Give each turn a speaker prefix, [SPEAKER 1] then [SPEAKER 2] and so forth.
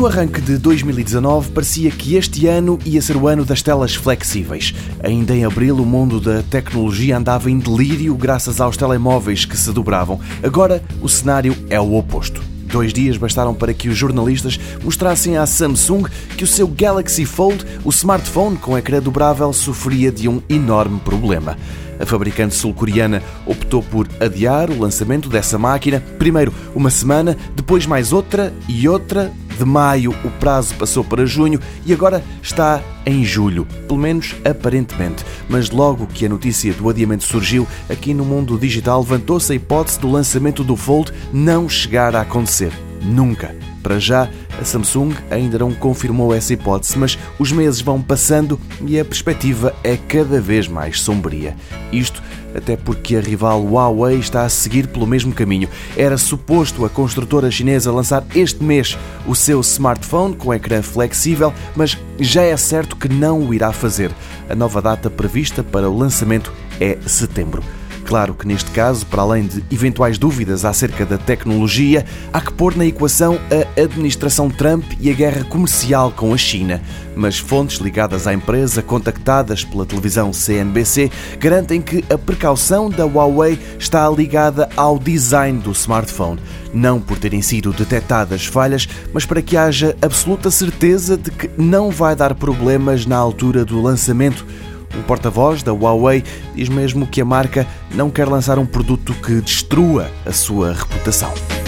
[SPEAKER 1] No arranque de 2019, parecia que este ano ia ser o ano das telas flexíveis. Ainda em abril, o mundo da tecnologia andava em delírio graças aos telemóveis que se dobravam. Agora, o cenário é o oposto. Dois dias bastaram para que os jornalistas mostrassem à Samsung que o seu Galaxy Fold, o smartphone com ecrã dobrável, sofria de um enorme problema. A fabricante sul-coreana optou por adiar o lançamento dessa máquina, primeiro uma semana, depois mais outra e outra, de maio o prazo passou para junho e agora está em julho, pelo menos aparentemente. Mas logo que a notícia do adiamento surgiu, aqui no mundo digital levantou-se a hipótese do lançamento do Fold não chegar a acontecer. Nunca. Para já, a Samsung ainda não confirmou essa hipótese, mas os meses vão passando e a perspectiva é cada vez mais sombria. Isto até porque a rival Huawei está a seguir pelo mesmo caminho. Era suposto a construtora chinesa lançar este mês o seu smartphone com ecrã flexível, mas já é certo que não o irá fazer. A nova data prevista para o lançamento é setembro. Claro que neste caso, para além de eventuais dúvidas acerca da tecnologia, há que pôr na equação a administração Trump e a guerra comercial com a China. Mas fontes ligadas à empresa, contactadas pela televisão CNBC, garantem que a precaução da Huawei está ligada ao design do smartphone. Não por terem sido detectadas falhas, mas para que haja absoluta certeza de que não vai dar problemas na altura do lançamento. Um porta-voz da Huawei diz mesmo que a marca não quer lançar um produto que destrua a sua reputação.